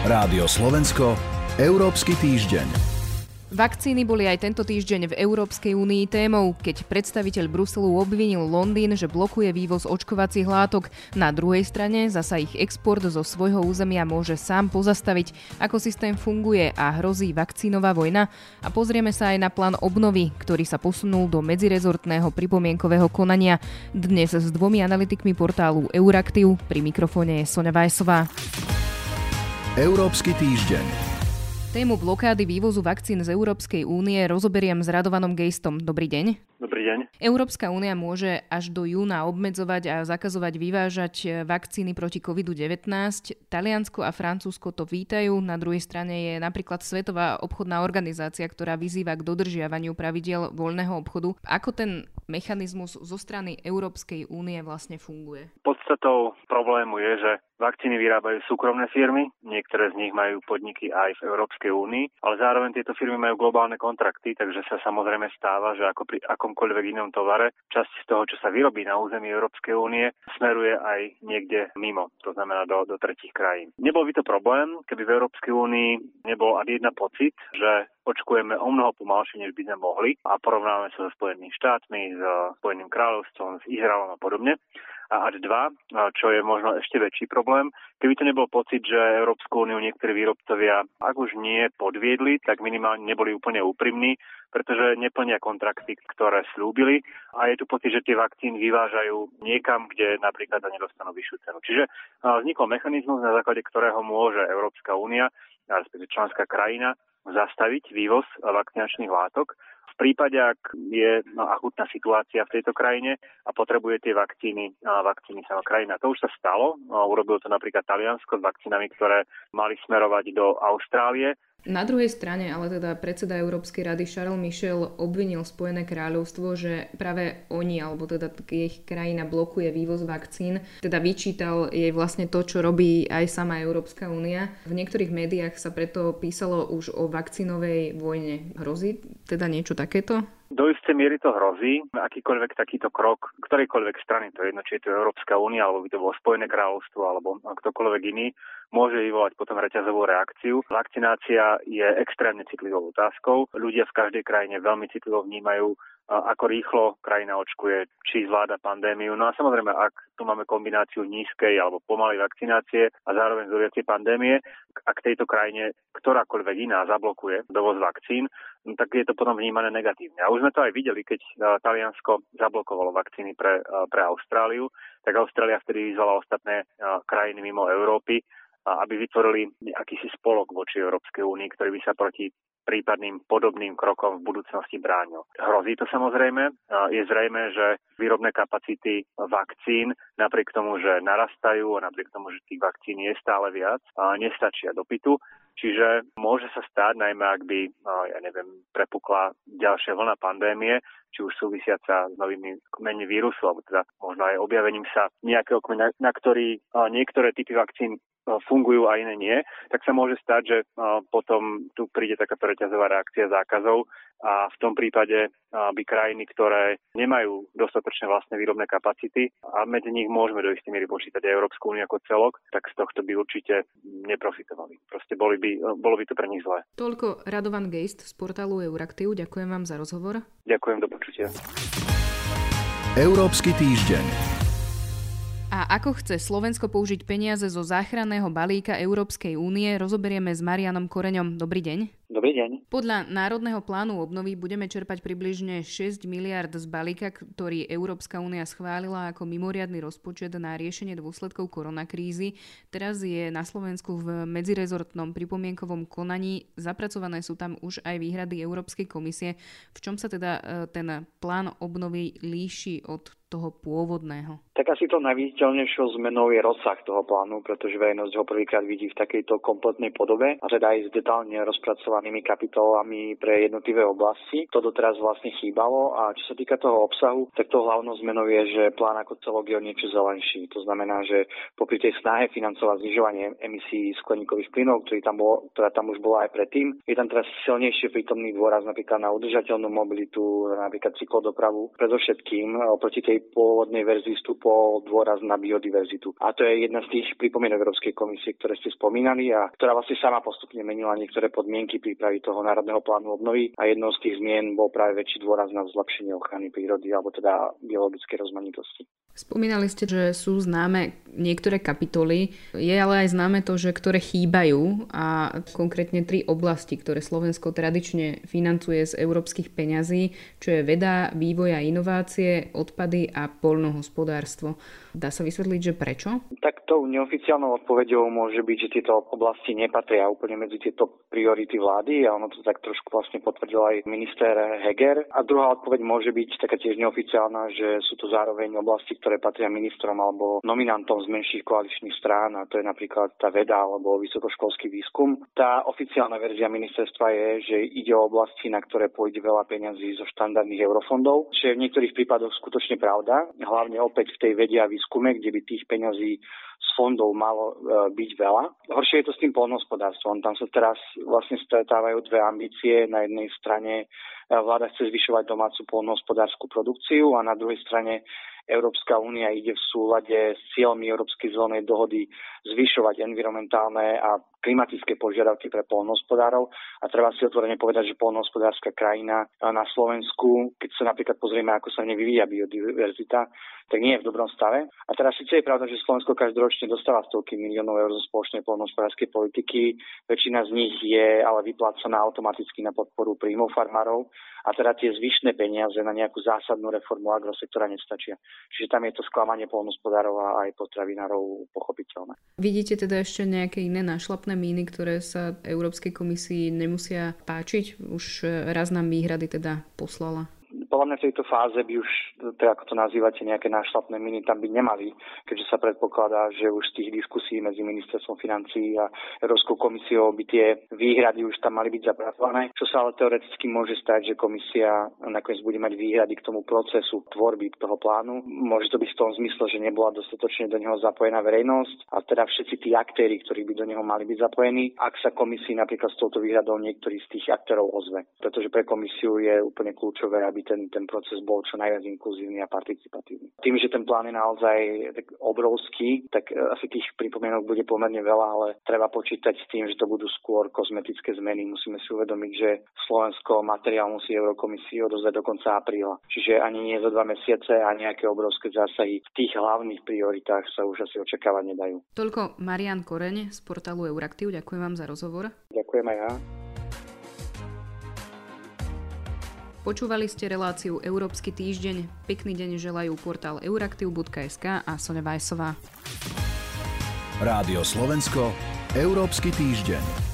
Rádio Slovensko, Európsky týždeň. Vakcíny boli aj tento týždeň v Európskej únii témou, keď predstaviteľ Bruselu obvinil Londýn, že blokuje vývoz očkovacích látok. Na druhej strane zasa ich export zo svojho územia môže sám pozastaviť, ako systém funguje a hrozí vakcínová vojna. A pozrieme sa aj na plán obnovy, ktorý sa posunul do medzirezortného pripomienkového konania. Dnes s dvomi analytikmi portálu Euraktiv pri mikrofóne je Sonja Vajsová. Európsky týždeň. Tému blokády vývozu vakcín z Európskej únie rozoberiem s Radovanom Gejstom. Dobrý deň. Dobrý deň. Európska únia môže až do júna obmedzovať a zakazovať vyvážať vakcíny proti COVID-19. Taliansko a Francúzsko to vítajú. Na druhej strane je napríklad Svetová obchodná organizácia, ktorá vyzýva k dodržiavaniu pravidiel voľného obchodu. Ako ten mechanizmus zo strany Európskej únie vlastne funguje? Podstatou problému je, že Vakcíny vyrábajú súkromné firmy, niektoré z nich majú podniky aj v Európskej únii, ale zároveň tieto firmy majú globálne kontrakty, takže sa samozrejme stáva, že ako pri akomkoľvek inom tovare, časť z toho, čo sa vyrobí na území Európskej únie, smeruje aj niekde mimo, to znamená do, do tretich krajín. Nebol by to problém, keby v Európskej únii nebol ani jedna pocit, že očkujeme o mnoho pomalšie, než by sme mohli a porovnáme sa so Spojenými štátmi, s Spojeným kráľovstvom, s Izraelom a podobne a až dva, čo je možno ešte väčší problém. Keby to nebol pocit, že Európsku úniu niektorí výrobcovia, ak už nie podviedli, tak minimálne neboli úplne úprimní, pretože neplnia kontrakty, ktoré slúbili a je tu pocit, že tie vakcíny vyvážajú niekam, kde napríklad nedostanú vyššiu cenu. Čiže vznikol mechanizmus, na základe ktorého môže Európska únia, respektíve členská krajina, zastaviť vývoz vakcinačných látok prípade, ak je no, akutná situácia v tejto krajine a potrebuje tie vakcíny, vakcíny sama krajina. To už sa stalo. Urobilo to napríklad Taliansko s vakcínami, ktoré mali smerovať do Austrálie na druhej strane ale teda predseda Európskej rady Charles Michel obvinil Spojené kráľovstvo, že práve oni, alebo teda ich krajina blokuje vývoz vakcín, teda vyčítal jej vlastne to, čo robí aj sama Európska únia. V niektorých médiách sa preto písalo už o vakcínovej vojne. Hrozí teda niečo takéto? Do istej miery to hrozí. Akýkoľvek takýto krok ktorejkoľvek strany, to jedno, či je to Európska únia, alebo by to bolo Spojené kráľovstvo, alebo ktokoľvek iný, môže vyvolať potom reťazovú reakciu. Vakcinácia je extrémne citlivou otázkou. Ľudia v každej krajine veľmi citlivo vnímajú ako rýchlo krajina očkuje, či zvláda pandémiu. No a samozrejme, ak tu máme kombináciu nízkej alebo pomalej vakcinácie a zároveň zoriacej pandémie, ak tejto krajine ktorákoľvek iná zablokuje dovoz vakcín, no tak je to potom vnímané negatívne. A už sme to aj videli, keď Taliansko zablokovalo vakcíny pre, pre Austráliu, tak Austrália vtedy vyzvala ostatné krajiny mimo Európy, aby vytvorili akýsi spolok voči Európskej únii, ktorý by sa proti prípadným podobným krokom v budúcnosti bránil. Hrozí to samozrejme. Je zrejme, že výrobné kapacity vakcín, napriek tomu, že narastajú a napriek tomu, že tých vakcín je stále viac, nestačia dopytu. Čiže môže sa stáť, najmä ak by, ja neviem, prepukla ďalšia vlna pandémie, či už súvisiaca s novými kmeňmi vírusu, alebo teda možno aj objavením sa nejakého kmeňa, na ktorý niektoré typy vakcín fungujú a iné nie, tak sa môže stať, že potom tu príde taká reťazová reakcia zákazov a v tom prípade by krajiny, ktoré nemajú dostatočné vlastné výrobné kapacity a medzi nich môžeme do istej miery počítať aj Európsku úniu ako celok, tak z tohto by určite neprofitovali. Proste boli by, bolo by to pre nich zlé. Toľko Radovan Geist z portálu Euraktiv. Ďakujem vám za rozhovor. Ďakujem, do počutia. Európsky týždeň. A ako chce Slovensko použiť peniaze zo záchranného balíka Európskej únie, rozoberieme s Marianom Koreňom. Dobrý deň. Dobrý deň. Podľa Národného plánu obnovy budeme čerpať približne 6 miliard z balíka, ktorý Európska únia schválila ako mimoriadny rozpočet na riešenie dôsledkov koronakrízy. Teraz je na Slovensku v medzirezortnom pripomienkovom konaní. Zapracované sú tam už aj výhrady Európskej komisie. V čom sa teda e, ten plán obnovy líši od toho pôvodného? Tak asi to najviditeľnejšou zmenou je rozsah toho plánu, pretože verejnosť ho prvýkrát vidí v takejto kompletnej podobe a teda aj s detálne rozpracovaným dedikovanými kapitolami pre jednotlivé oblasti. To doteraz vlastne chýbalo a čo sa týka toho obsahu, tak to hlavnou zmenou je, že plán ako celok je o niečo zelenší. To znamená, že popri tej snahe financovať znižovanie emisí skleníkových plynov, ktorý tam bol, ktorá tam už bola aj predtým, je tam teraz silnejšie prítomný dôraz napríklad na udržateľnú mobilitu, napríklad cyklodopravu. Predovšetkým oproti tej pôvodnej verzii vstupol dôraz na biodiverzitu. A to je jedna z tých pripomienok Európskej komisie, ktoré ste spomínali a ktorá vlastne sama postupne menila niektoré podmienky prípravy toho národného plánu obnovy a jednou z tých zmien bol práve väčší dôraz na zlepšenie ochrany prírody alebo teda biologickej rozmanitosti. Spomínali ste, že sú známe niektoré kapitoly, je ale aj známe to, že ktoré chýbajú a konkrétne tri oblasti, ktoré Slovensko tradične financuje z európskych peňazí, čo je veda, vývoj a inovácie, odpady a polnohospodárstvo. Dá sa vysvetliť, že prečo? Tak tou neoficiálnou odpovedou môže byť, že tieto oblasti nepatria úplne medzi tieto priority vlády a ono to tak trošku vlastne potvrdil aj minister Heger. A druhá odpoveď môže byť taká tiež neoficiálna, že sú to zároveň oblasti, ktoré patria ministrom alebo nominantom z menších koaličných strán a to je napríklad tá veda alebo vysokoškolský výskum. Tá oficiálna verzia ministerstva je, že ide o oblasti, na ktoré pôjde veľa peňazí zo štandardných eurofondov, čo je v niektorých prípadoch skutočne pravda, hlavne opäť v tej vedia a výskume, kde by tých peňazí z fondov malo e, byť veľa. Horšie je to s tým polnohospodárstvom. Tam sa teraz vlastne stretávajú dve ambície. Na jednej strane e, vláda chce zvyšovať domácu polnohospodárskú produkciu a na druhej strane Európska únia ide v súlade s cieľmi Európskej zelenej dohody zvyšovať environmentálne a klimatické požiadavky pre polnohospodárov a treba si otvorene povedať, že polnohospodárska krajina na Slovensku, keď sa napríklad pozrieme, ako sa nevyvíja biodiverzita, tak nie je v dobrom stave. A teraz síce je pravda, že Slovensko každoročne dostáva stovky miliónov eur zo spoločnej polnohospodárskej politiky, väčšina z nich je ale vyplácaná automaticky na podporu príjmov farmárov a teda tie zvyšné peniaze na nejakú zásadnú reformu agrosektora nestačia. Čiže tam je to sklamanie polnospodárov a aj potravinárov pochopiteľné. Vidíte teda ešte nejaké iné nášlapné míny, ktoré sa Európskej komisii nemusia páčiť? Už raz nám výhrady teda poslala podľa v tejto fáze by už, to ako to nazývate, nejaké nášlapné miny tam byť nemali, keďže sa predpokladá, že už z tých diskusí medzi ministerstvom financií a Európskou komisiou by tie výhrady už tam mali byť zapracované. Čo sa ale teoreticky môže stať, že komisia nakoniec bude mať výhrady k tomu procesu tvorby toho plánu. Môže to byť v tom zmysle, že nebola dostatočne do neho zapojená verejnosť a teda všetci tí aktéry, ktorí by do neho mali byť zapojení, ak sa komisii napríklad s touto výhradou niektorý z tých aktérov ozve. Pretože pre komisiu je úplne kľúčové, aby ten ten, ten proces bol čo najviac inkluzívny a participatívny. Tým, že ten plán je naozaj tak obrovský, tak e, asi tých pripomienok bude pomerne veľa, ale treba počítať s tým, že to budú skôr kozmetické zmeny. Musíme si uvedomiť, že Slovensko materiál musí Eurokomisii odozdať do konca apríla. Čiže ani nie za dva mesiace a nejaké obrovské zásahy v tých hlavných prioritách sa už asi očakávať nedajú. Toľko Marian Koreň z portálu Euraktiv. Ďakujem vám za rozhovor. Ďakujem aj ja. Počúvali ste reláciu Európsky týždeň. Pekný deň želajú portál euraktiv.sk a Sonja Vajsová. Rádio Slovensko, Európsky týždeň.